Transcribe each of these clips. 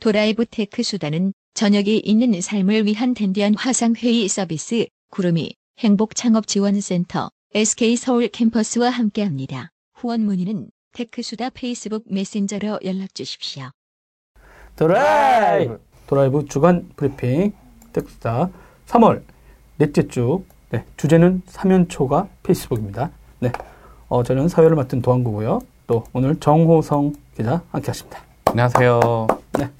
도라이브 테크수다는 저녁이 있는 삶을 위한 댄디한 화상회의 서비스 구루미 행복창업지원센터 SK서울 캠퍼스와 함께합니다. 후원 문의는 테크수다 페이스북 메신저로 연락 주십시오. 도라이브! 도라이브 주간 브리핑 테크수다 3월 넷째 주 네, 주제는 사면초가 페이스북입니다. 네, 어, 저는 사회를 맡은 도안구고요. 또 오늘 정호성 기자 함께 하십니다. 안녕하세요. 네.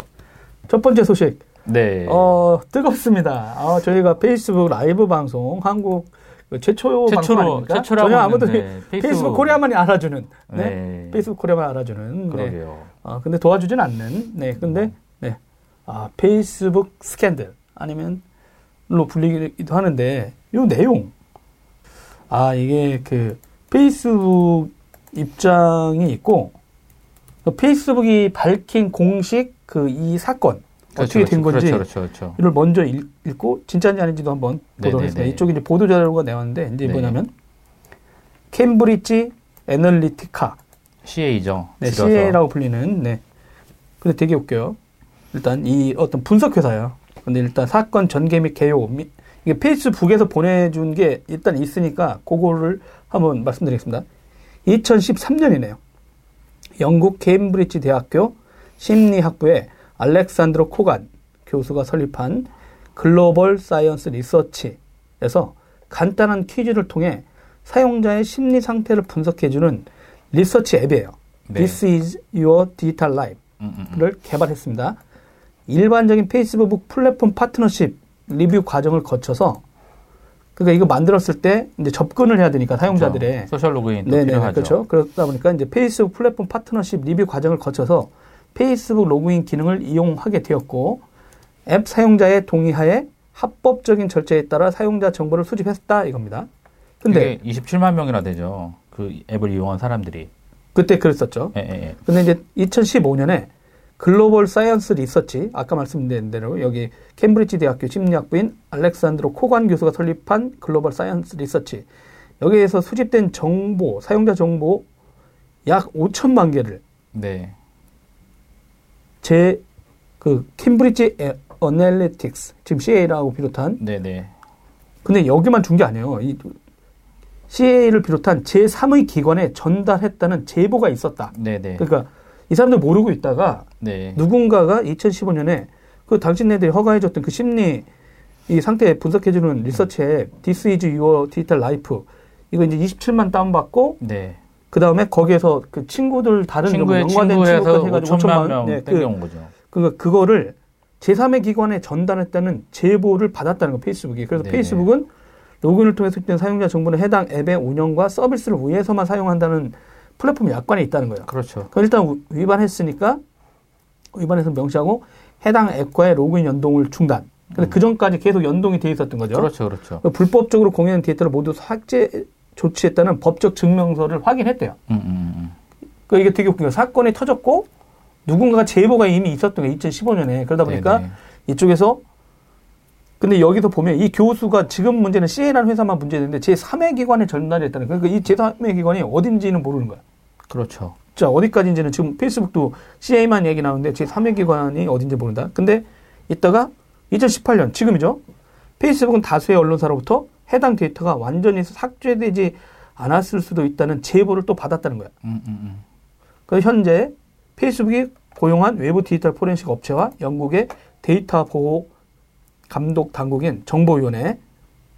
첫 번째 소식. 네. 어, 뜨겁습니다. 어, 저희가 페이스북 라이브 방송 한국 그 최초 최초로, 방송? 최초라고 전혀 아무도 했는데, 페이스북, 페이스북 코리아만이 알아주는 네. 네. 페이스북 코리아만 알아주는 네. 그러게요. 어, 근데 도와주진 않는 네. 근데 네. 아, 페이스북 스캔들 아니면 로 불리기도 하는데 이 내용 아 이게 그 페이스북 입장이 있고 그 페이스북이 밝힌 공식 그 이 사건 어떻게 된 건지 그렇죠, 그렇죠, 그렇죠. 이걸 먼저 읽, 고 진짜인지 아닌지도 한번 보도록 네네네. 했습니다. 이쪽에 이제 보도 자료가 나왔는데 이제 네. 뭐냐면 캠브리지 애널리티카 CA죠. 네, 줄여서. CA라고 불리는 네. 근데 되게 웃겨요. 일단 이 어떤 분석 회사예요. 근데 일단 사건 전개 및 개요 미- 이게 페이스북에서 보내준 게 일단 있으니까 그거를 한번 말씀드리겠습니다. 2013년이네요. 영국 케임브리지 대학교 심리학부의 알렉산드로 코간 교수가 설립한 글로벌 사이언스 리서치에서 간단한 퀴즈를 통해 사용자의 심리 상태를 분석해주는 리서치 앱이에요. 네. This is your digital life. 음, 음, 음. 를 개발했습니다. 일반적인 페이스북 플랫폼 파트너십 리뷰 과정을 거쳐서 그러니까 이거 만들었을 때 이제 접근을 해야 되니까 사용자들의 그렇죠. 소셜 로그인도 네네 필요하죠. 그렇죠. 그러다 보니까 이제 페이스북 플랫폼 파트너십 리뷰 과정을 거쳐서 페이스북 로그인 기능을 이용하게 되었고 앱 사용자의 동의하에 합법적인 절차에 따라 사용자 정보를 수집했다 이겁니다. 근데 이게 27만 명이나 되죠. 그 앱을 이용한 사람들이. 그때 그랬었죠. 예, 예, 예. 근데 이제 2015년에 Global Science Research 아까 말씀드린 대로 여기 캠브리지 대학교 심리학부인 알렉산드로 코관 교수가 설립한 Global Science Research 여기에서 수집된 정보 사용자 정보 약 5천만 개를 네. 제그 캠브리지 에- Analytics 지금 CA라고 비롯한 네, 네. 근데 여기만 준 게 아니에요. 이 CA를 비롯한 제3의 기관에 전달했다는 제보가 있었다. 네, 네. 그러니까 이 사람들 모르고 있다가 네. 누군가가 2015년에 그 당신네들이 허가해줬던 그 심리 이 상태 분석해주는 리서치 앱 This is your digital life 이거 이제 27만 다운받고 네. 그 다음에 거기에서 그 친구들 다른 뭐 친구의 연관된 친구까지 해가지고 5천만 명 네, 그, 땡겨온 거죠. 그 그거를 제3의 기관에 전달했다는 제보를 받았다는 거 페이스북이 그래서 네네. 페이스북은 로그인을 통해 수집된 사용자 정보는 해당 앱의 운영과 서비스를 위해서만 사용한다는 플랫폼 약관에 있다는 거예요. 그렇죠. 일단 우- 위반했으니까 위반해서 명시하고 해당 앱과의 로그인 연동을 중단. 근데 그 전까지 계속 연동이 돼 있었던 거죠. 음. 그렇죠, 그렇죠. 불법적으로 공유한 데이터를 모두 삭제 조치했다는 법적 증명서를 확인했대요. 음, 음, 음. 그 이게 되게 웃긴 거예요. 사건이 터졌고 누군가가 제보가 이미 있었던 거예요. 2015년에. 그러다 보니까 네네. 이쪽에서 근데 여기서 보면 이 교수가 지금 문제는 CA라는 회사만 문제인데 제3의 기관에 전달했다는 거예요. 그러니까 이 제3의 기관이 어딘지는 모르는 거야. 그렇죠. 자, 어디까지인지는 지금 페이스북도 CA만 얘기 나오는데 제3의 기관이 어딘지 모른다. 근데 이따가 2018년, 지금이죠. 페이스북은 다수의 언론사로부터 해당 데이터가 완전히 삭제되지 않았을 수도 있다는 제보를 또 받았다는 거야. 음, 음, 음. 그래서 현재 페이스북이 고용한 외부 디지털 포렌식 업체와 영국의 데이터 보호 감독 당국인 정보위원회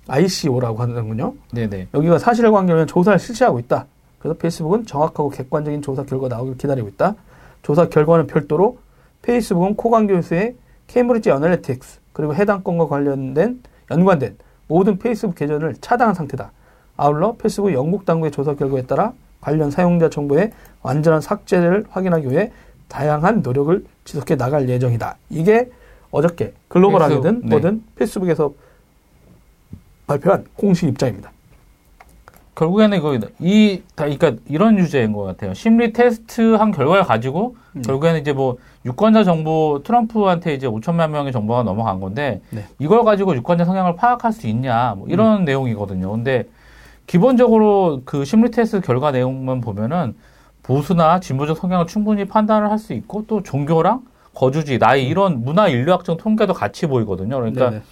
ICO라고 하는군요. 네네. 여기가 사실관계를 조사를 실시하고 있다. 그래서 페이스북은 정확하고 객관적인 조사 결과 나오길 기다리고 있다. 조사 결과는 별도로 페이스북은 코강 교수의 케임브리지 Analytics 그리고 해당 건과 관련된 연관된 모든 페이스북 계정을 차단한 상태다. 아울러 페이스북 영국 당국의 조사 결과에 따라 관련 사용자 정보의 완전한 삭제를 확인하기 위해 다양한 노력을 지속해 나갈 예정이다. 이게 어저께 글로벌 하게든 페이스북, 네. 뭐든 페이스북에서 발표한 공식 입장입니다. 결국에는 이거 이 다- 그러니까 이런 주제인 것 같아요. 심리 테스트 한 결과를 가지고 음. 결국에는 이제 뭐 유권자 정보 트럼프한테 이제 5천만 명의 정보가 넘어간 건데 네. 이걸 가지고 유권자 성향을 파악할 수 있냐 뭐 이런 내용이거든요. 근데 기본적으로 그 심리 테스트 결과 내용만 보면은 보수나 진보적 성향을 충분히 판단을 할 수 있고 또 종교랑 거주지, 나이 이런 문화 인류학적 통계도 같이 보이거든요. 그러니까 네네.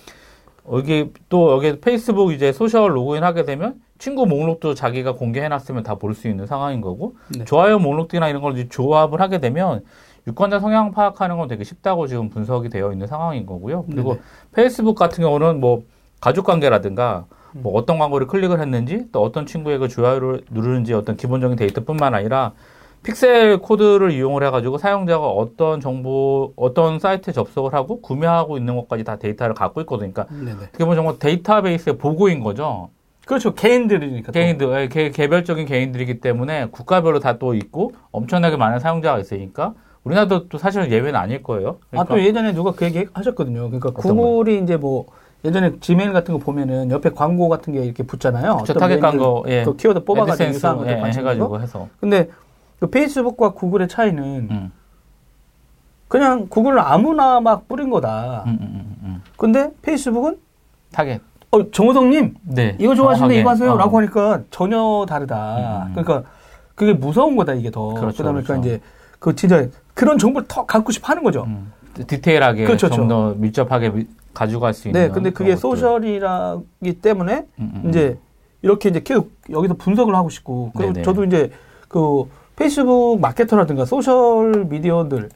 여기 또 여기 페이스북 이제 소셜 로그인 하게 되면 친구 목록도 자기가 공개해놨으면 다 볼 수 있는 상황인 거고 네. 좋아요 목록이나 이런 걸 이제 조합을 하게 되면 유권자 성향 파악하는 건 되게 쉽다고 지금 분석이 되어 있는 상황인 거고요. 그리고 네네. 페이스북 같은 경우는 뭐 가족 관계라든가 음. 뭐 어떤 광고를 클릭을 했는지 또 어떤 친구에게 좋아요를 누르는지 어떤 기본적인 데이터뿐만 아니라 픽셀 코드를 이용을 해가지고 사용자가 어떤 정보, 어떤 사이트에 접속을 하고 구매하고 있는 것까지 다 데이터를 갖고 있거든요. 그러니까 네네. 어떻게 보면 정말 데이터베이스의 보고인 거죠. 그렇죠. 개인들이니까. 또. 개인들, 예, 개, 개별적인 개인들이기 때문에 국가별로 다 또 있고 엄청나게 많은 사용자가 있으니까 우리나라도 또 사실은 예외는 아닐 거예요. 아, 또 예전에 누가 그 얘기 하셨거든요. 그러니까 구글이 이제 뭐 예전에 지메일 같은 거 보면은 옆에 광고 같은 게 이렇게 붙잖아요. 저 타겟 광고, 예. 그 키워드 뽑아가지고 유사한 예, 해가지고 거. 해서. 근데 그 페이스북과 구글의 차이는 음, 그냥 구글은 아무나 막 뿌린 거다. 음, 음, 음, 음. 근데 페이스북은 타겟. 어, 정호성님 네. 이거 좋아하시는데. 이거 하세요. 어. 라고 하니까 전혀 다르다. 음. 그러니까 그게 무서운 거다 이게 더. 그렇죠, 그러다 보니까 그렇죠. 이제 그 진짜 그런 정보를 더 갖고 싶어 하는 거죠. 음, 디테일하게 그렇죠, 좀더 밀접하게 미- 가져갈 수 있는. 네, 근데 그게. 소셜이라기 때문에 음, 음, 이제 이렇게 이제 계속 여기서 분석을 하고 싶고 그리고 네네. 저도 이제 그 페이스북 마케터라든가 소셜 미디어들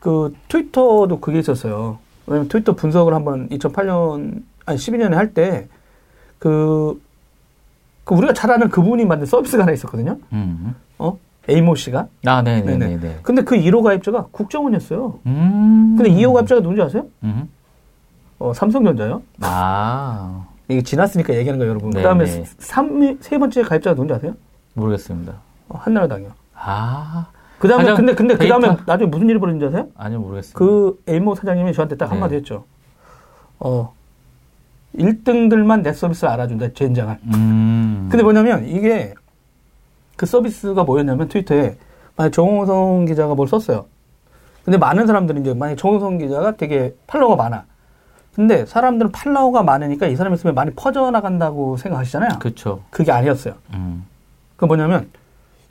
그 트위터도 그게 있었어요. 왜냐면 트위터 분석을 한번 2008년 아니 12년에 할 때그 그 우리가 잘 아는 그분이 만든 서비스가 하나 있었거든요. 음. 어? 에이모 씨가. 아, 네, 네, 네네. 네, 네. 근데 그 1호 가입자가 국정원이었어요. 음. 근데 2호 가입자가 누군지 아세요? 음. 어, 삼성전자요. 아, 이게 지났으니까 얘기하는 거예요, 여러분. 네네. 그다음에 삼, 세 번째 가입자가 누군지 아세요? 모르겠습니다. 어, 한나라당이요. 아, 그 다음에, 근데, 근데 그 다음에 나중에 무슨 일이 벌어진지 아세요? 아니요, 모르겠습니다. 그 에이모 사장님이 저한테 딱 네. 한마디 했죠. 어, 1등들만 내 서비스를 알아준다, 젠장한. 음. 근데 뭐냐면 이게 그 서비스가 뭐였냐면 트위터에 만약 정호성 기자가 뭘 썼어요. 근데 많은 사람들이 이제 만약 정호성 기자가 되게 팔로워가 많아. 근데 사람들은 팔로워가 많으니까 이 사람이 쓰면 많이 퍼져나간다고 생각하시잖아요. 그쵸. 그게 아니었어요. 음. 그 뭐냐면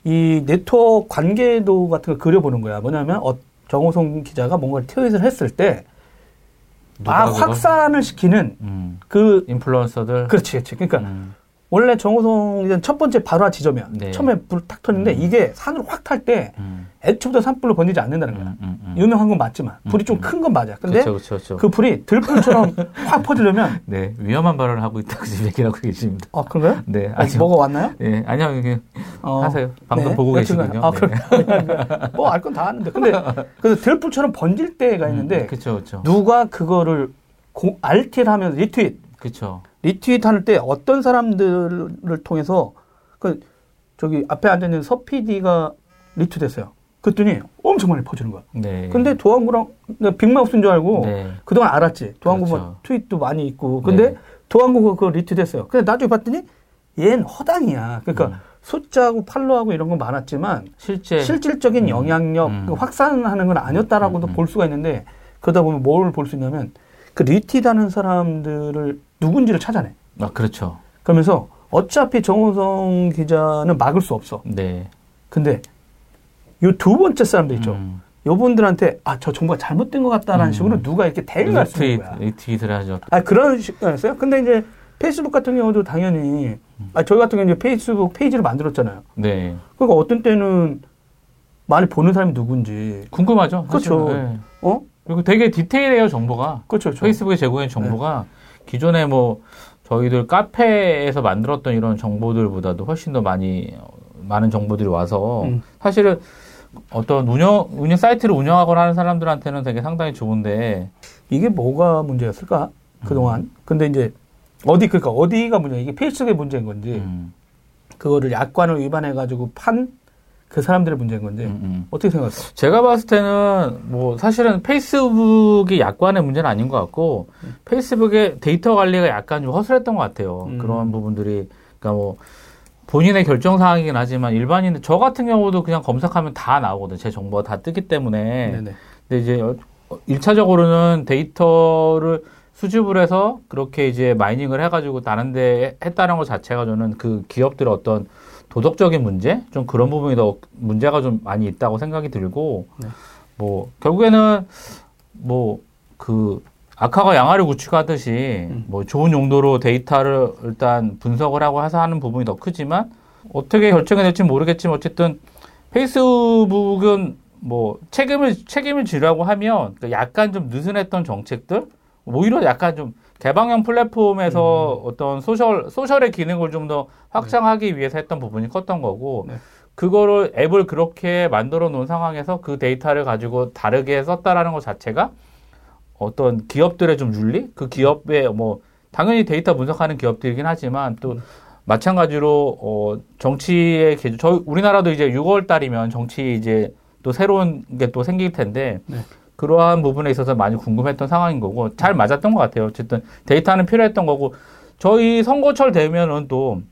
이 네트워크 관계도 같은 걸 그려보는 거야. 뭐냐면 어, 정호성 기자가 뭔가를 트윗을 했을 때 누가 아, 그걸- 확산을 시키는 음. 그 인플루언서들. 그렇지, 그렇지. 그러니까 음. 원래 정호성 기자는 첫 번째 발화 지점이야. 네. 처음에 불 탁 터는데 음. 이게 산으로 확 탈때 음. 애초부터 산불로 번지지 않는다는 거야. 음, 음, 음. 유명한 건 맞지만 불이 음, 좀 음. 큰건 맞아. 근데 그쵸, 그쵸, 그쵸. 그 불이 들불처럼 확 퍼지려면 네, 위험한 발언을 하고 있다고 지금 얘기를 하고 계십니다. 아 그런가요? 네, 아, 아직 뭐가 왔나요? 예, 아니요, 이게 어, 하세요. 방금 네. 보고 계시군요. 아, 네. 그럼 뭐알 건 다 아는데 근데 그 들불처럼 번질 때가 있는데 음, 그쵸, 그쵸. 누가 그거를 고, RT를 하면서 리트윗, 그쵸. 리트윗 하는 때 어떤 사람들을 통해서 그 저기 앞에 앉아 있는 서 PD가 retweet했어요. 그랬더니 엄청 많이 퍼지는 거야. 네. 근데 도안구랑 내가 big mouth인 줄 알고 네. 그동안 알았지. 도안구 뭐 그렇죠. 트윗도 많이 있고. 근데 네. 도안구가 그거 리트윗했어요. 근데 나중에 봤더니 얘는 허당이야. 그러니까 음. 숫자하고 팔로우하고 이런 건 많았지만 실제 실질적인 음. 영향력, 음. 그 확산하는 건 아니었다라고도 음, 음. 볼 수가 있는데 그러다 보면 뭘 볼 수 있냐면 그 리티다는 사람들을 누군지를 찾아내. 아, 그렇죠. 그러면서 어차피 정호성 기자는 막을 수 없어. 네. 근데 요 두 번째 사람들 있죠. 음. 요분들한테 아 저 정보가 잘못된 것 같다라는 음. 식으로 누가 이렇게 대응을 할 수 있는 거야. 리트윗을 하죠. 아 그런 식이었어요. 근데 이제 페이스북 같은 경우도 당연히 아 저희 같은 경우 이제 페이스북 페이지를 만들었잖아요. 네. 그러니까 어떤 때는 많이 보는 사람이 누군지 궁금하죠. 그렇죠. 네. 어 그리고 되게 디테일해요, 정보가. 그렇죠. 그렇죠. 페이스북에 제공해 준 정보가 기존에 뭐 저희들 카페에서 만들었던 이런 정보들보다도 훨씬 더 많이 어, 많은 정보들이 와서 음. 사실은 어떤 운영 운영 사이트를 운영하거나 하는 사람들한테는 되게 상당히 좋은데 이게 뭐가 문제였을까 그동안 음. 근데 이제 어디 그러니까 어디가 문제 이게 페이스북의 문제인 건지 음, 그거를 약관을 위반해 가지고 판 그 사람들의 문제인 건지 음, 음. 어떻게 생각하세요? 제가 봤을 때는 뭐 사실은 페이스북이 약관의 문제는 아닌 것 같고 페이스북의 데이터 관리가 약간 좀 허술했던 것 같아요. 음. 그런 부분들이 그러니까 뭐 본인의 결정 사항이긴 하지만 일반인들 저 같은 경우도 그냥 검색하면 다 나오거든. 제 정보가 다 뜨기 때문에. 네네. 근데 이제 어, 일차적으로는 데이터를 수집을 해서 그렇게 이제 마이닝을 해가지고 다른 데 했다는 것 자체가 저는 그 기업들의 어떤 도덕적인 문제? 좀 그런 부분이 더 문제가 좀 많이 있다고 생각이 들고 네. 뭐 결국에는 뭐그 악화가 양아를 구축하듯이 뭐 좋은 용도로 데이터를 일단 분석을 하고 해서 하는 부분이 더 크지만 어떻게 결정이 될지 모르겠지만 어쨌든 페이스북은 뭐 책임을 책임을 지라고 하면 그 약간 좀 느슨했던 정책들? 오히려 약간 좀 개방형 플랫폼에서 어떤 소셜 소셜의 기능을 좀 더 확장하기 위해서 했던 부분이 컸던 거고 네. 그거를 앱을 그렇게 만들어 놓은 상황에서 그 데이터를 가지고 다르게 썼다라는 것 자체가 어떤 기업들의 좀 윤리 그 기업의 뭐 당연히 데이터 분석하는 기업들이긴 하지만 또 마찬가지로 어 정치의 저희 우리나라도 이제 6월 달이면 정치 이제 또 새로운 게 또 생길 텐데 네. 그러한 부분에 있어서 많이 궁금했던 상황인 거고 잘 맞았던 것 같아요. 어쨌든 데이터는 필요했던 거고 저희 선거철 되면은 또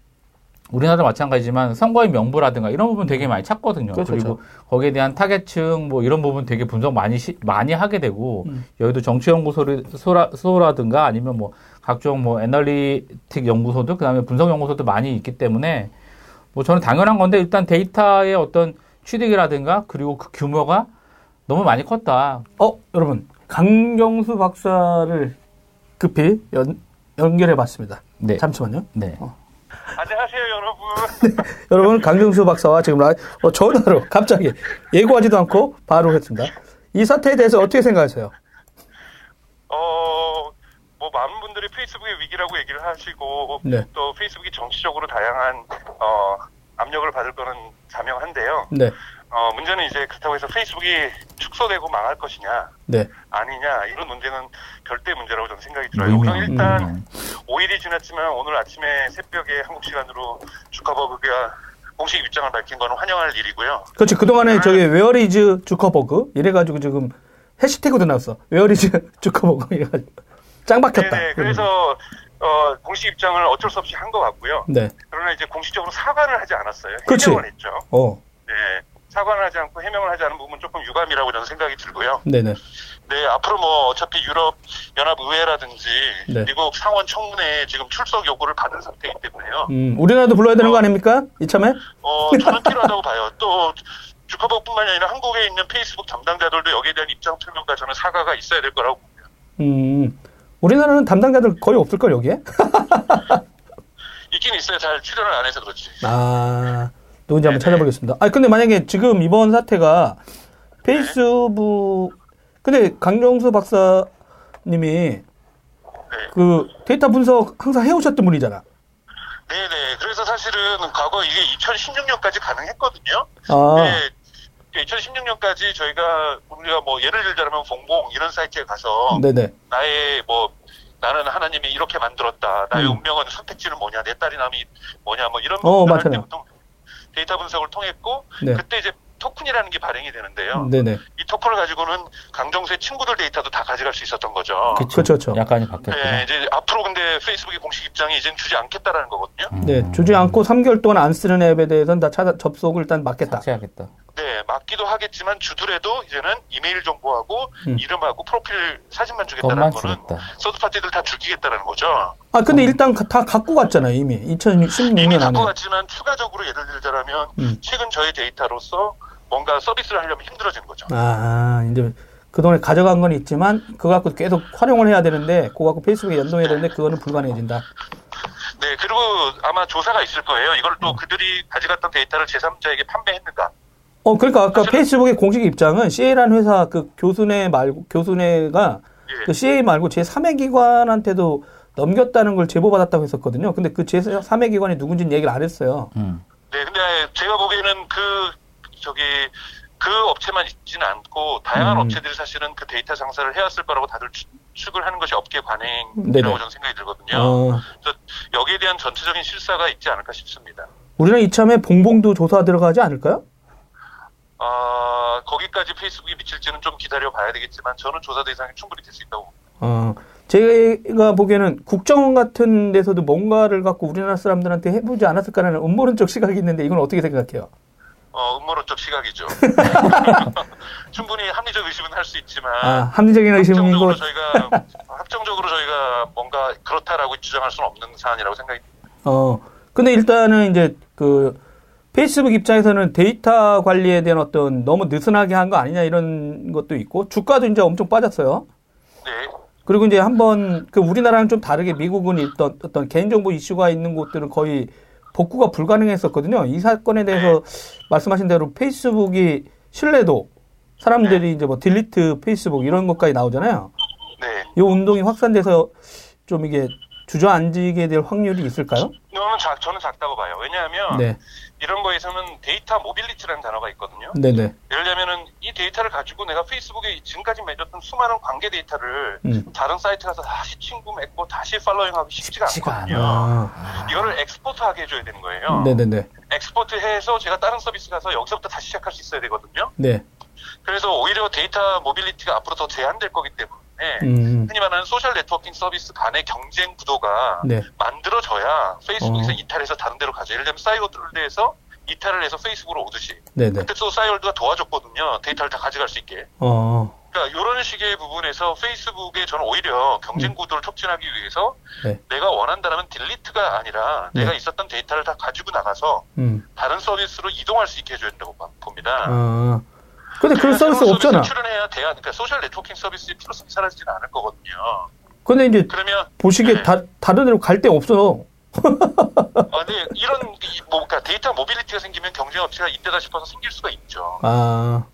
우리나라도 마찬가지지만 선거의 명부라든가 이런 부분 되게 많이 찾거든요. 그렇죠. 그리고 거기에 대한 타겟층 뭐 이런 부분 되게 분석 많이 시- 많이 하게 되고 음. 여기도 정치연구소라든가 아니면 뭐 각종 뭐 애널리틱 연구소들 그다음에 분석 연구소도 많이 있기 때문에 뭐 저는 당연한 건데 일단 데이터의 어떤 취득이라든가 그리고 그 규모가 너무 많이 컸다. 어, 여러분. 강경수 박사를 급히 연, 연결해 봤습니다. 네. 잠시만요. 네. 안녕하세요, 여러분. 여러분, 강경수 박사와 지금 라, 어, 전화로 갑자기 예고하지도 않고 바로 했습니다. 이 사태에 대해서 어떻게 생각하세요? 어, 뭐 많은 분들이 페이스북의 위기라고 얘기를 하시고 네. 또 페이스북이 정치적으로 다양한 어, 압력을 받을 거는 자명한데요. 네. 어, 문제는 이제 그렇다고 해서 페이스북이 축소되고 망할 것이냐 네. 아니냐 이런 문제는 별대 문제라고 저는 생각이 들어요. 의미- 우선 일단 음. 5일이 지났지만 오늘 아침에 새벽에 한국 시간으로 주가버그가 공식 입장을 밝힌 거는 환영할 일이고요. 그렇지. 그동안에 저기 Where is 주커버그 이래가지고 지금 해시태그도 나왔어. Where is 주커버그 이래가지고 짱 박혔다. 네네. 그래서 어, 공식 입장을 어쩔 수 없이 한 것 같고요. 네. 그러나 이제 공식적으로 사과를 하지 않았어요. 해명을 했죠. 어. 네. 사과를 하지 않고 해명을 하지 않은 부분 은 조금 유감이라고 저는 생각이 들고요. 네네. 네, 앞으로 뭐 어차피 유럽 연합 의회라든지 네. 미국 상원 청문회에 지금 출석 요구를 받은 상태이기 때문에요. 음, 우리나라도 불러야 되는 거 아닙니까? 이참에? 어, 저는 필요하다고 봐요. 또 주커버뿐만이 아니라 한국에 있는 페이스북 담당자들도 여기에 대한 입장 표명과 저는 사과가 있어야 될 거라고 봅니다. 음, 우리나라는 담당자들 거의 없을 걸, 여기에? 있긴 있어요. 잘 출연을 안 해서 그렇지. 아, 누군지 한번. 찾아보겠습니다. 아, 근데 만약에 지금 이번 사태가 페이스북, 근데 강정수 박사님이 네. 그 데이터 분석 항상 해오셨던 분이잖아. 네네. 그래서 사실은 과거 이게 2016년까지 가능했거든요. 아, 네. 2016년까지 저희가 우리가 뭐 예를 들자면 봉봉 이런 사이트에 가서 네네. 나의 뭐 나는 하나님이 이렇게 만들었다. 나의 음. 운명은 선택지는 뭐냐. 내 딸이 남이 뭐냐. 뭐 이런 어, 맞아요. 때부터 데이터 분석을 통했고 네. 그때 이제 토큰이라는 게 발행이 되는데요. 네네. 이 토큰을 가지고는 강정수의 친구들 데이터도 다 가져갈 수 있었던 거죠. 그쵸. 약간이 바뀌었구나. 네, 이제 앞으로 근데 페이스북의 공식 입장이 이제는 주지 않겠다라는 거거든요. 음. 네, 주지 않고 3개월 동안 안 쓰는 앱에 대해서는 다 찾아, 접속을 일단 막겠다. 삭제하겠다. 네, 맞기도 하겠지만 주더라도 이제는 이메일 정보하고 음. 이름하고 프로필 사진만 주겠다는 거는. 서드 파티들 다 죽이겠다는 거죠. 아, 근데 일단 가- 다 갖고 갔잖아요, 이미. 이미 2016년 갖고 안에. 갔지만 추가적으로 예를 들자면 음. 최근 저희 데이터로서 뭔가 서비스를 하려면 힘들어진 거죠. 아, 이제 그동안에 가져간 건 있지만 그거 갖고 계속 활용을 해야 되는데 그거 갖고 페이스북에 연동해야 되는데 그거는 불가능해진다. 네, 그리고 아마 조사가 있을 거예요. 이걸 음. 또 그들이 가져갔던 데이터를 제3자에게 판매했는가? 어, 그러니까 아까 사실은- 페이스북의 공식 입장은 CA라는 회사 그 교수네 말고 교수네가 예. 그 CA 말고 제 3의 기관한테도 넘겼다는 걸 제보받았다고 했었거든요. 근데 그 제 3의 기관이 누군지는 얘기를 안 했어요. 음. 네, 근데 제가 보기에는 그 저기 그 업체만 있지는 않고 다양한 음. 업체들이 사실은 그 데이터 장사를 해왔을 거라고 다들 추, 측을 하는 것이 업계 관행이라고 네네. 저는 생각이 들거든요. 어, 그래서 여기에 대한 전체적인 실사가 있지 않을까 싶습니다. 우리는 이참에 봉봉도 조사 들어가지 않을까요? 아, 거기까지 페이스북이 미칠지는 좀 기다려 봐야 되겠지만 저는 조사 대상이 충분히 될 수 있다고 봅니다. 어, 제가 보기에는 국정원 같은 데서도 뭔가를 갖고 우리나라 사람들한테 해보지 않았을까라는 음모론적 시각이 있는데 이건 어떻게 생각해요? 어, 음모론적 시각이죠. 충분히 합리적 의심은 할 수 있지만 아, 합리적인 의심이고, 합정적으로 저희가 합정적으로 저희가 뭔가 그렇다라고 주장할 수는 없는 사안이라고 생각이 어, 근데 일단은 이제 그, 페이스북 입장에서는 데이터 관리에 대한 어떤 너무 느슨하게 한 거 아니냐 이런 것도 있고 주가도 이제 엄청 빠졌어요. 네. 그리고 이제 한번 그 우리나라랑 좀 다르게 미국은 어떤 어떤 개인정보 이슈가 있는 곳들은 거의 복구가 불가능했었거든요. 이 사건에 대해서 말씀하신 대로 페이스북이 신뢰도 사람들이 이제 뭐 delete 페이스북 이런 것까지 나오잖아요. 네. 이 운동이 확산돼서 좀 이게 주저앉게 될 확률이 있을까요? 이거는 작, 저는 작다고 봐요. 왜냐하면 네, 이런 거에서는 data mobility라는 단어가 있거든요. 네, 네. 예를 들면은 이 데이터를 가지고 내가 페이스북에 지금까지 맺었던 수많은 관계 데이터를 음. 다른 사이트 가서 다시 친구 맺고 다시 following하기 쉽지가 쉽지가 않거든요. 아, 이거를 export하게 해줘야 되는 거예요. 네, 네, 네, export해서 제가 다른 서비스 가서 여기서부터 다시 시작할 수 있어야 되거든요. 네. 그래서 오히려 data mobility가 앞으로 더 제한될 거기 때문에 음, 흔히 말하는 social networking service 간의 경쟁 구도가 네, 만들어져야 페이스북에서 어. 이탈해서 다른 데로 가죠. 예를 들면 싸이월드에서 이탈을 해서 페이스북으로 오듯이 네, 네. 그때 또 싸이월드가 도와줬거든요. 데이터를 다 가져갈 수 있게. 어, 그러니까 이런 식의 부분에서 페이스북에 저는 오히려 경쟁 구도를 촉진하기 위해서 네. 내가 원한다면 delete가 아니라 네. 내가 있었던 데이터를 다 가지고 나가서 음, 다른 서비스로 이동할 수 있게 해줘야 된다고 봐- 봅니다. 아. 근데 그런 새로운 서비스 없잖아. 출연해야 돼야 그러니까 social networking 서비스의 필요성이 사라지지는 않을 거거든요. 근데 이제 그러면 보시기에 네. 다, 다른 데로 갈 데 없어. 아, 네, 이런 이- 뭐 그러니까 데이터 mobility가 생기면 경쟁 업체가 이때다 싶어서 생길 수가 있죠. 아.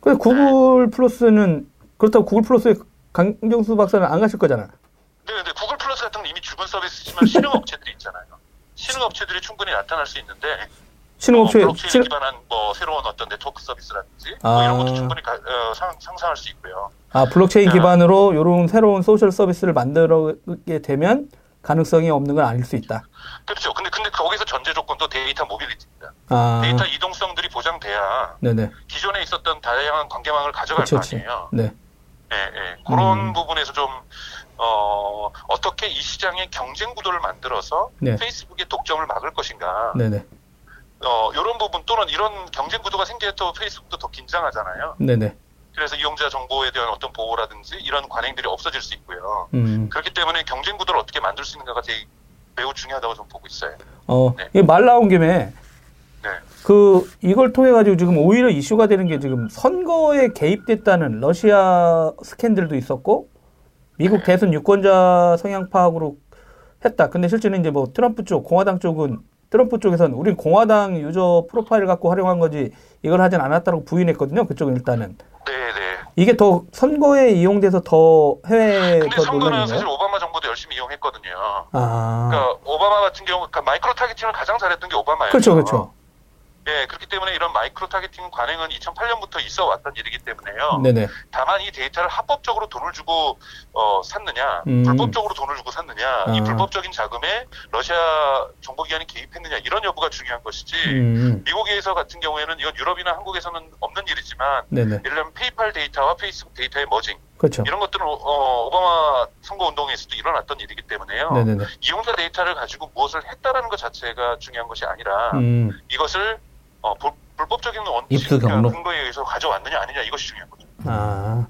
근데 구글 플러스는 그렇다고 구글 플러스에 강정수 박사는 안 가실 거잖아. 네, 근데 구글 플러스 같은 건 이미 죽은 서비스지만 신흥 업체들이 있잖아요. 신흥 업체들이 충분히 나타날 수 있는데 신흥업체 뭐 블록체인에 신- 기반한 뭐 새로운 어떤 네트워크 서비스라든지 아. 뭐 이런 것도 충분히 가- 어, 상, 상상할 수 있고요. 아 블록체인 아. 기반으로 이런 새로운 social 서비스를 만들게 되면 가능성이 없는 건 아닐 수 있다. 그렇죠. 근데 근데 거기서 전제 조건도 데이터 mobility입니다. 아, 데이터 이동성들이 보장돼야 네네. 기존에 있었던 다양한 관계망을 가져갈 그렇지, 거. 아니에요. 네. 예, 예. 그런 음. 부분에서 좀, 어, 어떻게 이 시장의 경쟁 구도를 만들어서 네. 페이스북의 독점을 막을 것인가. 네네. 어, 이런 부분 또는 이런 경쟁 구도가 생겨야 또 페이스북도 더 긴장하잖아요. 네네. 그래서 이용자 정보에 대한 어떤 보호라든지 이런 관행들이 없어질 수 있고요. 음. 그렇기 때문에 경쟁 구도를 어떻게 만들 수 있는가가 되게 매우 중요하다고 저는 보고 있어요. 어, 네. 이게 말 나온 김에 네. 그 이걸 통해 가지고 지금 오히려 이슈가 되는 게 지금 선거에 개입됐다는 러시아 스캔들도 있었고 미국 네. 대선 유권자 성향 파악으로 했다. 근데 실제는 이제 뭐 트럼프 쪽 공화당 쪽은 트럼프 쪽에서는 우린 공화당 user profile을 갖고 활용한 거지 이걸 하진 않았다고 부인했거든요. 그쪽은 일단은 네, 네. 이게 더 선거에 이용돼서 더 해외에 근데 더 선거는 논란인가요? 사실 오바마 정부도 열심히 이용했거든요. 아, 그러니까 오바마 같은 경우, 그러니까 micro targeting을 가장 잘했던 게 오바마예요. 그렇죠, 그렇죠. 예, 그렇기 때문에 이런 micro targeting 관행은 2008년부터 있어 왔던 일이기 때문에요. 네네. 다만 이 데이터를 합법적으로 돈을 주고 어, 샀느냐, 음. 불법적으로 돈을 주고 샀느냐, 이 아. 불법적인 자금에 러시아 정보기관이 개입했느냐 이런 여부가 중요한 것이지. 음, 미국에서 같은 경우에는 이건 유럽이나 한국에서는 없는 일이지만 네네. 예를 들면 페이팔 데이터와 페이스북 데이터의 merging 그렇죠. 이런 것들은 어, 오바마 선거 운동에서도 일어났던 일이기 때문에요. 네네네. 이용자 데이터를 가지고 무엇을 했다라는 것 자체가 중요한 것이 아니라 음, 이것을 어, 불, 불법적인 입수 원칙 경로. 근거에 의해서 가져왔느냐 아니냐 이것이 중요한 거죠. 아,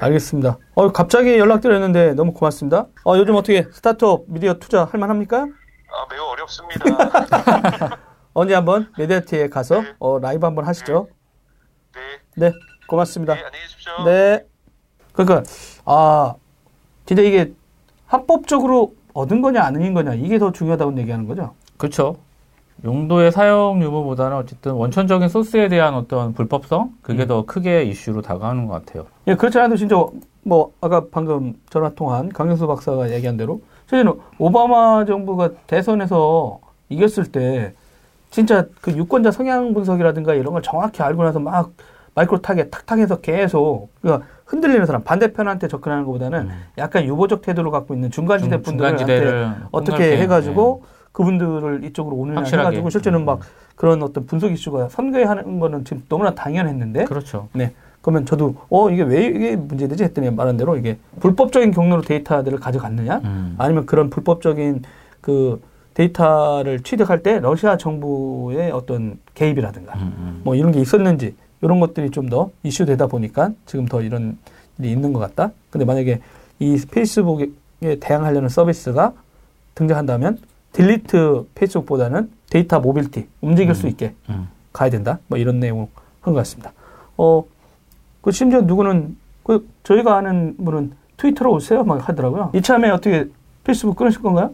알겠습니다. 어, 갑자기 연락드렸는데 너무 고맙습니다. 어, 요즘 어떻게 스타트업 미디어 투자 할 만합니까? 아, 매우 어렵습니다. 언제 한번 메디아티에 가서 네. 어, 라이브 한번 하시죠. 네, 네, 고맙습니다. 네, 안녕히 계십시오. 네. 그러니까 아, 진짜 이게 합법적으로 얻은 거냐 아닌 거냐 이게 더 중요하다고 얘기하는 거죠. 그렇죠. 용도의 사용 유무보다는 어쨌든 원천적인 소스에 대한 어떤 불법성 그게 음. 더 크게 이슈로 다가오는 것 같아요. 예, 그렇지 않아도 진짜 뭐 아까 방금 전화 통한 강정수 박사가 얘기한 대로 실제는 오바마 정부가 대선에서 이겼을 때 진짜 그 유권자 성향 분석이라든가 이런 걸 정확히 알고 나서 막 micro target 탁탁해서 계속 그러니까 흔들리는 사람 반대편한테 접근하는 것보다는 약간 유보적 태도를 갖고 있는 중간지대 중- 분들한테 중간지대를 어떻게 해가지고 그분들을 이쪽으로 오느냐 확실하게. 해가지고 실제는 막 음. 그런 어떤 분석 이슈가 선거에 하는 거는 지금 너무나 당연했는데 네. 그렇죠. 네. 그러면 저도 어 이게 왜 이게 문제되지 했더니 말한 대로 이게 불법적인 경로로 데이터들을 가져갔느냐 음. 아니면 그런 불법적인 그 데이터를 취득할 때 러시아 정부의 어떤 개입이라든가 음, 음. 뭐 이런 게 있었는지 이런 것들이 좀 더 이슈되다 보니까 지금 더 이런 일이 있는 것 같다. 근데 만약에 이 페이스북에 대항하려는 서비스가 등장한다면 delete 페이스북보다는 데이터 모빌티 움직일 수 있게 음. 가야 된다. 뭐 이런 내용 한것 같습니다. 어, 그 심지어 누구는 그 저희가 아는 분은 트위터로 오세요 막 하더라고요. 이참에 어떻게 페이스북 끊으실 건가요?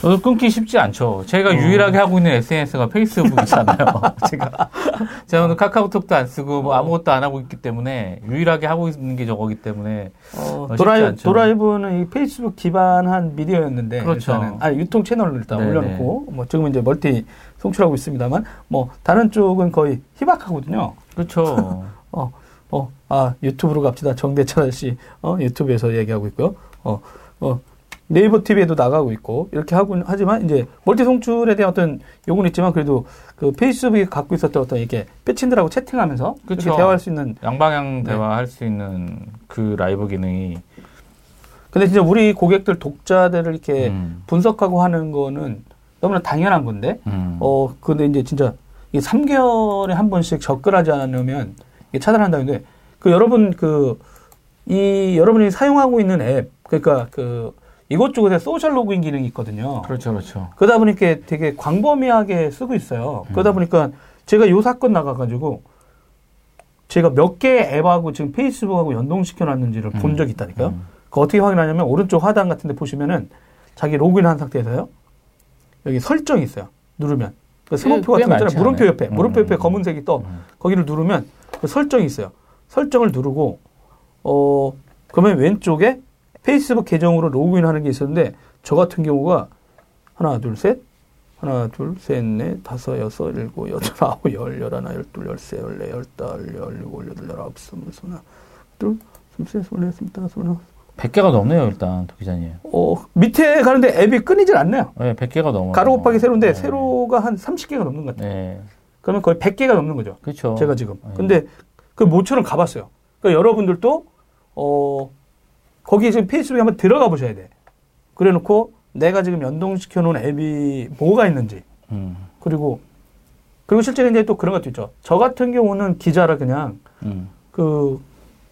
저도 끊기 쉽지 않죠. 제가 유일하게 하고 있는 SNS가 페이스북이잖아요. 제가 제가 오늘 카카오톡도 안 쓰고 뭐 아무것도 안 하고 있기 때문에 유일하게 하고 있는 게 저거기 때문에 어, 쉽지 도라이. 도라이브는 이 페이스북 기반한 미디어였는데 그렇죠. 일단은 아 유통 채널을 일단 네네. 올려놓고 뭐 지금은 이제 멀티 송출하고 있습니다만 뭐 다른 쪽은 거의 희박하거든요. 그렇죠. 어, 어, 아, 유튜브로 갑시다. 정대찬 씨, 어, 유튜브에서 얘기하고 있고요. 어, 어, 네이버 TV에도 나가고 있고, 이렇게 하고, 하지만, 이제, 멀티 송출에 대한 어떤 요구는 있지만, 그래도 그 페이스북이 갖고 있었던 어떤 이렇게 페친들하고 채팅하면서, 그쵸. 이렇게 대화할 수 있는, 양방향 네. 대화할 수 있는 그 라이브 기능이 근데 진짜 우리 고객들, 독자들을 이렇게 음, 분석하고 하는 거는 너무나 당연한 건데, 음. 어, 근데 이제 진짜, 이 3개월에 한 번씩 접근하지 않으면, 이게 차단한다는데, 그 여러분, 그, 이, 여러분이 사용하고 있는 앱, 그러니까 그, 이것저것에 social 로그인 기능이 있거든요. 그렇죠, 그렇죠. 그러다 보니까 되게 광범위하게 쓰고 있어요. 음. 그러다 보니까 제가 요 사건 나가가지고, 제가 몇 개의 앱하고 지금 페이스북하고 연동시켜 놨는지를 본 음. 적이 있다니까요. 음. 그 어떻게 확인하냐면, 오른쪽 하단 같은 데 보시면은, 자기 로그인 한 상태에서요, 여기 설정이 있어요. 누르면. 그 스모표 꽤 같은 거 있잖아요. 물음표? 옆에, 물음표 옆에 음. 검은색이 떠. 음. 거기를 누르면 그 설정이 있어요. 설정을 누르고 어 그러면 왼쪽에 페이스북 계정으로 로그인하는 게 있었는데 저 같은 경우가 하나 둘 셋 하나 둘 셋 넷 다섯 여섯 일곱 여덟 아홉 열 열하나 열둘 열세 열네 열다섯 열일곱 여덟 열아홉 스물 스물 둘 스물 셋 스물 넷 스물 다섯 스물 여섯 100개가 넘네요, 일단, 도 기자님. 어 밑에 가는데 앱이 끊이질 않네요. 네, 100개가 넘어요. 가로 곱하기 세로인데 네. 세로가 한 30개가 넘는 것 같아요. 네. 그러면 거의 100개가 넘는 거죠. 그렇죠. 제가 지금. 네. 근데 그 모처럼 가봤어요. 그러니까 여러분들도 어 거기에 지금 페이스북에 한번 들어가 보셔야 돼. 그래 놓고 내가 지금 연동시켜 놓은 앱이 뭐가 있는지 음, 그리고 그리고 실제로 이제 또 그런 것도 있죠. 저 같은 경우는 기자라 그냥 음. 그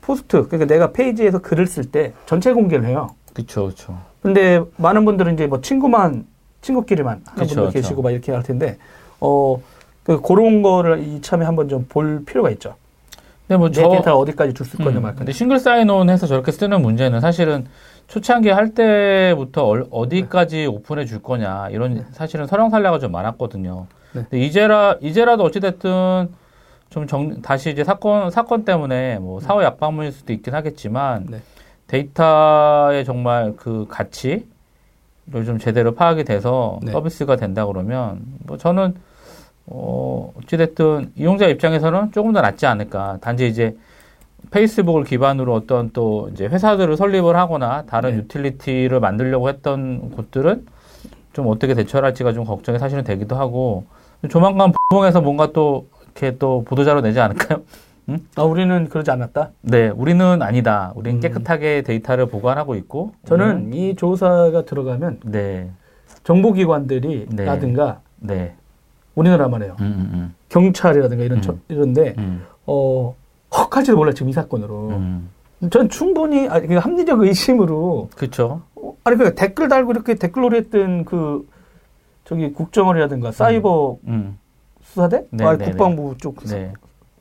포스트 그러니까 내가 페이지에서 글을 쓸 때 전체 공개를 해요. 그쵸, 그쵸. 근데 많은 분들은 이제 뭐 친구만 친구끼리만 하는 그쵸, 분도. 계시고 막 이렇게 할 텐데 어 그 그런 거를 이참에 한번 좀 볼 필요가 있죠. 근데 뭐내 저, 데이터를 어디까지 줄수 거냐 음, 말 거냐. 근데 싱글 사인온 해서 저렇게 쓰는 문제는 사실은 초창기 할 때부터 얼- 어디까지 오픈해 줄 거냐 이런 사실은 설왕설래가 좀 많았거든요. 네. 근데 이제라 이제라도 어찌됐든 좀 정, 다시 이제 사건 사건 때문에 뭐 사후 약방문일 수도 있긴 하겠지만 네. 데이터의 정말 그 가치를 좀 제대로 파악이 돼서 네. 서비스가 된다 그러면 뭐 저는 어 어찌됐든 이용자 입장에서는 조금 더 낫지 않을까. 단지 이제 페이스북을 기반으로 어떤 또 이제 회사들을 설립을 하거나 다른 네. 유틸리티를 만들려고 했던 곳들은 좀 어떻게 대처를 할지가 좀 걱정이 사실은 되기도 하고 조만간 부동에서 뭔가 또 이렇게 또 보도자료 내지 않을까요? 아, 우리는 그러지 않았다. 네, 우리는 아니다. 우리는 음. 깨끗하게 데이터를 보관하고 있고 저는 이 조사가 들어가면 네, 정보기관들이 네. 라든가 네, 우리나라 말이에요. 음, 음, 경찰이라든가 이런 음. 저- 이런데 음, 어 헉할지도 몰라 지금 이 사건으로. 음, 전 충분히 아, 그 합리적 의심으로 그렇죠. 어, 아니 그 댓글 달고 이렇게 댓글놀이 했던 그 저기 국정원이라든가 사이버 음, 수사대, 네, 아, 네, 국방부 쪽, 네,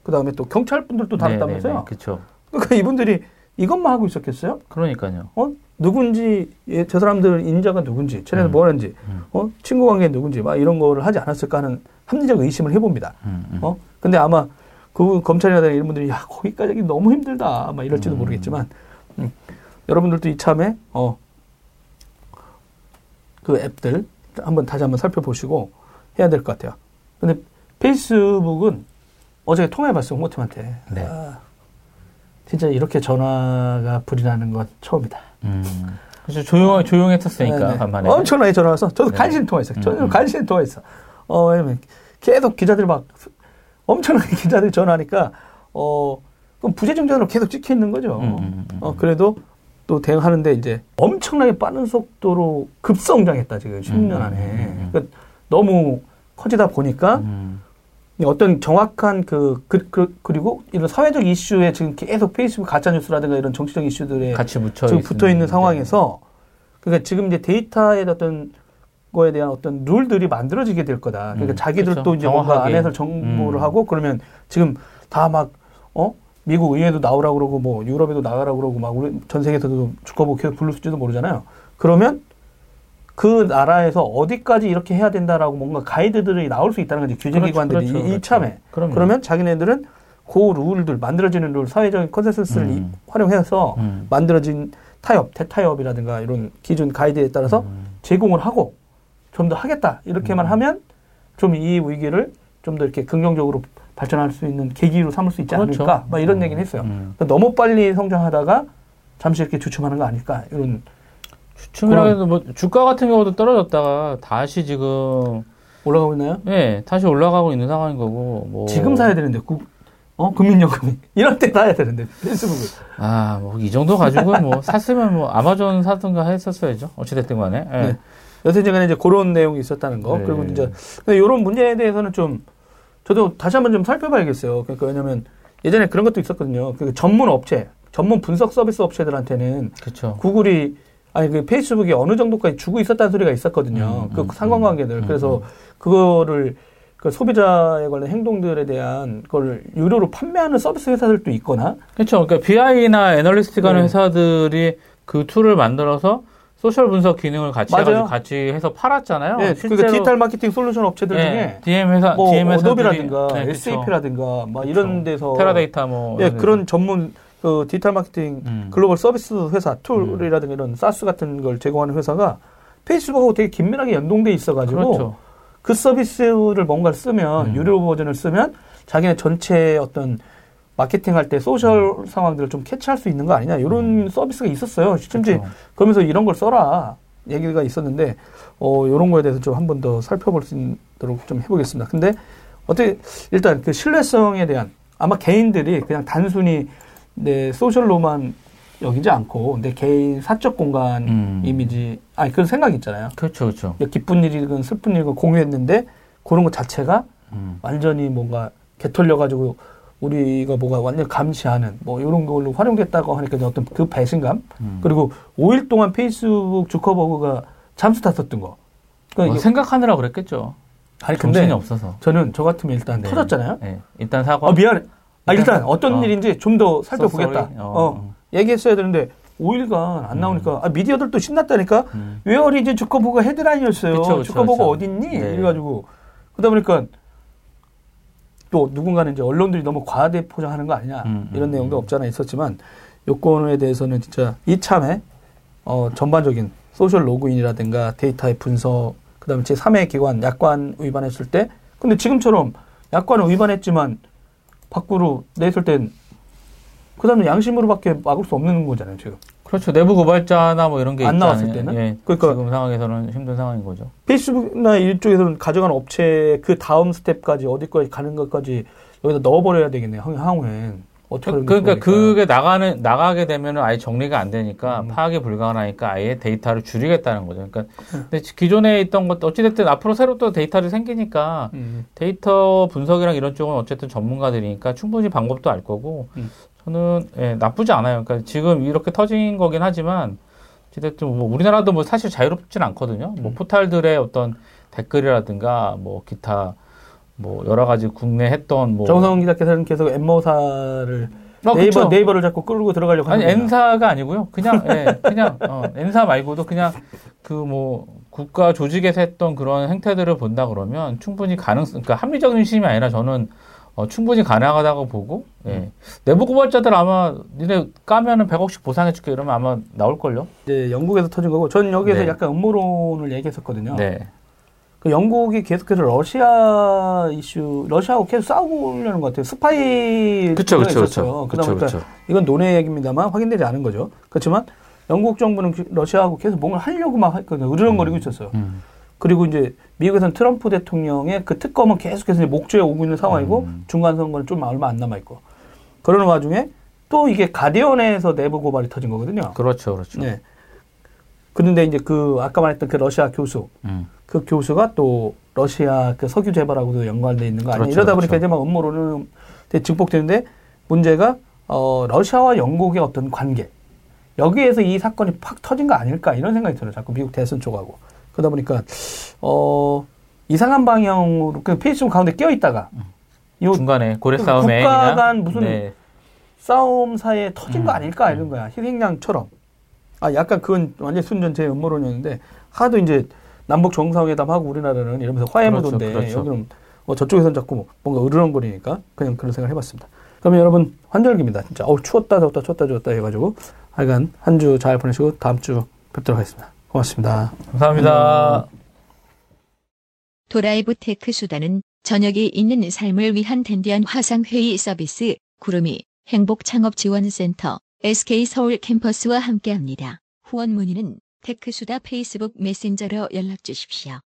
그 다음에 또 경찰 분들도 다뤘다면서요. 그렇죠. 그러니까 이분들이 이것만 하고 있었겠어요? 그러니까요. 어 누군지 예, 저 사람들 인자가 누군지 쟤네들 음. 뭐 하는지 음. 어 친구 관계 누군지 막 이런 거를 하지 않았을까 하는 합리적 의심을 해봅니다. 음, 음. 어 근데 아마 그 검찰이나 이런 분들이 야 거기까지 하기 너무 힘들다 막 이럴지도 음. 모르겠지만 음, 여러분들도 이참에 어그 그 앱들 한번 다시 한번 살펴보시고 해야 될 것 같아요. 근데 페이스북은 어제 통화해봤어요 홍보팀한테. 네. 아, 진짜 이렇게 전화가 불이 나는 건 처음이다. 음. 그래서 조용 조용했었으니까 네, 네. 간만에. 엄청나게 전화 와서 저도 네. 간신히 통화했어요. 저는 음, 음. 간신히 통화했어. 어, 왜냐면 계속 기자들 막 엄청나게 기자들이 전화하니까 어 그럼 부재중전으로 계속 찍혀 있는 거죠. 음, 음, 음, 어 그래도 또 대응하는데 이제 엄청나게 빠른 속도로 급성장했다 지금 10년 음, 안에. 음, 음. 그러니까 너무 커지다 보니까 음. 어떤 정확한 그, 그, 그 그리고 이런 사회적 이슈에 지금 계속 페이스북 가짜 뉴스라든가 이런 정치적 이슈들에 같이 묻혀 지금 붙어 있는 네. 상황에서 그러니까 지금 이제 데이터의 어떤 거에 대한 어떤 룰들이 만들어지게 될 거다. 그러니까 음, 자기들도 그렇죠. 이제 뭔가 정확하게. 안에서 정보를 음. 하고 그러면 지금 다 막 어? 미국 의회도 나오라고 그러고 뭐 유럽에도 나가라고 그러고 막 우리 전 세계에서도 주가보 계속 부를지도 모르잖아요. 그러면 그 나라에서 어디까지 이렇게 해야 된다라고 뭔가 가이드들이 나올 수 있다는 거지 그렇죠, 규제기관들이 그렇죠, 이- 그렇죠. 이참에 그럼요. 그러면 자기네들은 그 룰들 만들어지는 룰 사회적인 컨센서스를 음. 이- 활용해서 음. 만들어진 타협 대타협이라든가 이런 기준 가이드에 따라서 음. 제공을 하고 좀 더 하겠다 이렇게만 음. 하면 좀 이 위기를 좀 더 이렇게 긍정적으로 발전할 수 있는 계기로 삼을 수 있지 그렇죠. 않을까 막 이런 음. 얘기는 했어요. 음. 그러니까 너무 빨리 성장하다가 잠시 이렇게 주춤하는 거 아닐까 이런 주춤이라 해도 뭐 주가 같은 경우도 떨어졌다가 다시 지금 올라가고 있나요? 예 다시 올라가고 있는 상황인 거고 뭐 지금 사야 되는데 국, 어 국민연금이 이럴 때 사야 되는데 페이스북을 아뭐 이 정도 가지고 뭐 샀으면 뭐 아마존 사든가 했었어야죠 어찌됐든 간에 예. 네. 여튼간에 이제 그런 내용이 있었다는 거 네. 그리고 이제 이런 문제에 대해서는 좀 저도 다시 한번 좀 살펴봐야겠어요. 그러니까 왜냐면 예전에 그런 것도 있었거든요. 그 전문 업체, 전문 분석 서비스 업체들한테는 그렇죠 구글이 아니 그 페이스북이 어느 정도까지 주고 있었다는 소리가 있었거든요. 음, 그 음, 상관관계들. 음, 그래서 음. 그거를 그 소비자에 관련 행동들에 대한 그걸 유료로 판매하는 서비스 회사들도 있거나 그렇죠 그러니까 BI나 애널리스트 하는 네. 회사들이 그 tool을 만들어서 social 분석 기능을 같이. 해가지고 같이 해서 팔았잖아요 예, 그러니까 디지털 마케팅 솔루션 업체들 중에 예, DM 회사 뭐 DM 회사들이 어도비라든가 네, 그쵸. SAP라든가 막 이런 데서 테라데이터 뭐 예, 이런 그런 전문 그 디지털 마케팅 음. 글로벌 서비스 회사 tool이라든가 이런 SaaS 같은 걸 제공하는 회사가 페이스북하고 되게 긴밀하게 연동돼 있어가지고 그렇죠. 그 서비스를 뭔가를 쓰면 음. 유료 버전을 쓰면 자기네 전체 어떤 마케팅 할 때 social 상황들을 좀 캐치할 수 있는 거 아니냐 이런 서비스가 있었어요. 심지어 음. 그렇죠. 그러면서 이런 걸 써라 얘기가 있었는데 어 이런 거에 대해서 좀 한 번 더 살펴볼 수 있도록 좀 해보겠습니다. 근데 어떻게 일단 그 신뢰성에 대한 아마 개인들이 그냥 단순히 내 소셜로만 여기지 않고 내 개인 사적 공간 음. 이미지 아니 그런 생각이 있잖아요. 그렇죠 그렇죠 기쁜 일이건 슬픈 일이건 공유했는데 그런 것 자체가 음. 완전히 뭔가 개털려 가지고 우리가 뭐가 완전 감시하는 뭐 이런 걸로 활용됐다고 하니까 어떤 그 배신감 음. 그리고 5일 동안 페이스북 주커버그가 잠수 탔었던 거. 그러니까 뭐 생각하느라 그랬겠죠 아니 정신이 근데 없어서 저는 저 같으면 일단 네. 터졌잖아요. 네. 일단 사과 어 미안해. 아 일단 어떤 어. 일인지 좀 더 살펴보겠다. So. 어, 어. 얘기했어야 되는데 5일간 안 나오니까 아, 미디어들도 신났다니까. 음. Where is 주커버그 헤드라인이었어요. 그쵸, 그쵸, 주커버그 그쵸. 어딨니? 네. 이래가지고 그러다 보니까 또 누군가는 이제 언론들이 너무 과대 포장하는 거 아니냐 음, 이런 음, 내용도 음. 없지 않아 있었지만 요건에 대해서는 진짜 이참에 어, 전반적인 소셜 로그인이라든가 데이터의 분석 그다음에 제 3의 기관 약관 위반했을 때 근데 지금처럼 약관을 위반했지만 밖으로 냈을 땐 그다음에 양심으로밖에 막을 수 없는 거잖아요 지금 그렇죠 내부 고발자나 뭐 이런 게 안 나왔을? 때는? 예. 그러니까- 지금 상황에서는 힘든 상황인 거죠 페이스북이나 이쪽에서는 가져간 업체 그 다음 스텝까지 어디까지 가는 것까지 여기다 넣어버려야 되겠네요 향- 향후엔 어떻게 그 러니까 좋을까? 그게 나가는 나가게 되면은 아예 정리가 안 되니까 음. 파악이 불가능하니까 아예 데이터를 줄이겠다는 거죠. 그러니까 근데 기존에 있던 것 어찌됐든 앞으로 새로 또 데이터를 생기니까 음. 데이터 분석이랑 이런 쪽은 어쨌든 전문가들이니까 충분히 방법도 알 거고 음. 저는 예, 나쁘지 않아요. 그러니까 지금 이렇게 터진 거긴 하지만 어찌됐든 뭐 우리나라도 뭐 사실 자유롭진 않거든요. 뭐 음. 포탈들의 어떤 댓글이라든가 뭐 기타 뭐 여러 가지 국내 했던 뭐 정성훈 기자께서는 계속 엠모사를 어, 네이버 그쵸. 네이버를 자꾸 끌고 들어가려고 아니 N사가 아니고요. 그냥 예, 그냥 어, N사 말고도 그냥 그 뭐 국가 조직에서 했던 그런 행태들을 본다 그러면 충분히 가능성, 그러니까 합리적 의심이 아니라 저는 어, 충분히 가능하다고 보고 예. 내부 고발자들 아마 니네 까면은 100억씩 보상해줄게 이러면 아마 나올 걸요. 이제 영국에서 터진 거고 전 여기에서 네. 약간 음모론을 얘기했었거든요. 네. 그 영국이 계속해서 러시아 이슈 러시아하고 계속 싸우려는 것 같아요. 스파이 그쵸, 그쵸, 있었어요. 그쵸. 그러다 보니까 그쵸, 그쵸. 이건 논의 얘기입니다만 확인되지 않은 거죠. 그렇지만 영국 정부는 그 러시아하고 계속 뭔가 하려고 막 했거든요. 으르렁거리고 있었어요. 음. 그리고 이제 미국에서는 트럼프 대통령의 그 특검은 계속해서 목조에 오고 있는 상황이고 음. 중간 선거는 좀 얼마 안 남아 있고 그러는 와중에 또 이게 가디언에서 내부 고발이 터진 거거든요. 그렇죠, 그렇죠. 네. 그런데 이제 그 아까 말했던 그 러시아 교수 음. 그 교수가 또 러시아 그 석유 재벌하고도 연관돼 있는 거 아니에요? 그렇죠, 이러다 보니까 그렇죠. 이제 막 음모론은 증폭되는데 문제가 어 러시아와 영국의 어떤 관계 여기에서 이 사건이 팍 터진 거 아닐까 이런 생각이 들어요. 자꾸 미국 대선 쪽하고 그러다 보니까 어 이상한 방향으로 그 페이스북 가운데 끼어 있다가 요 중간에 고래 그 싸움에 국가 간 무슨 네. 싸움 사이에 터진 거 음. 아닐까 이런 거야 희생양처럼 아 약간 그건 완전 순전 제 음모론이었는데 하도 이제 남북 정상회담 하고 우리나라는 이러면서 화해 그렇죠, 무드인데 그렇죠. 여기는 어, 저쪽에선 자꾸 뭔가 으르렁거리니까 그냥 그런 생각을 해봤습니다. 그러면 여러분 환절기입니다. 진짜 어우 추웠다 덥다 추웠다 추웠다 해가지고 하여간 한 주 잘 보내시고 다음 주 뵙도록 하겠습니다. 고맙습니다. 감사합니다. 도라이브 테크수다는 저녁이 있는 삶을 위한 댄디한 화상회의 서비스 구루미 행복창업지원센터 SK 서울 캠퍼스와 함께합니다. 후원 문의는 테크수다 페이스북 메신저로 연락 주십시오.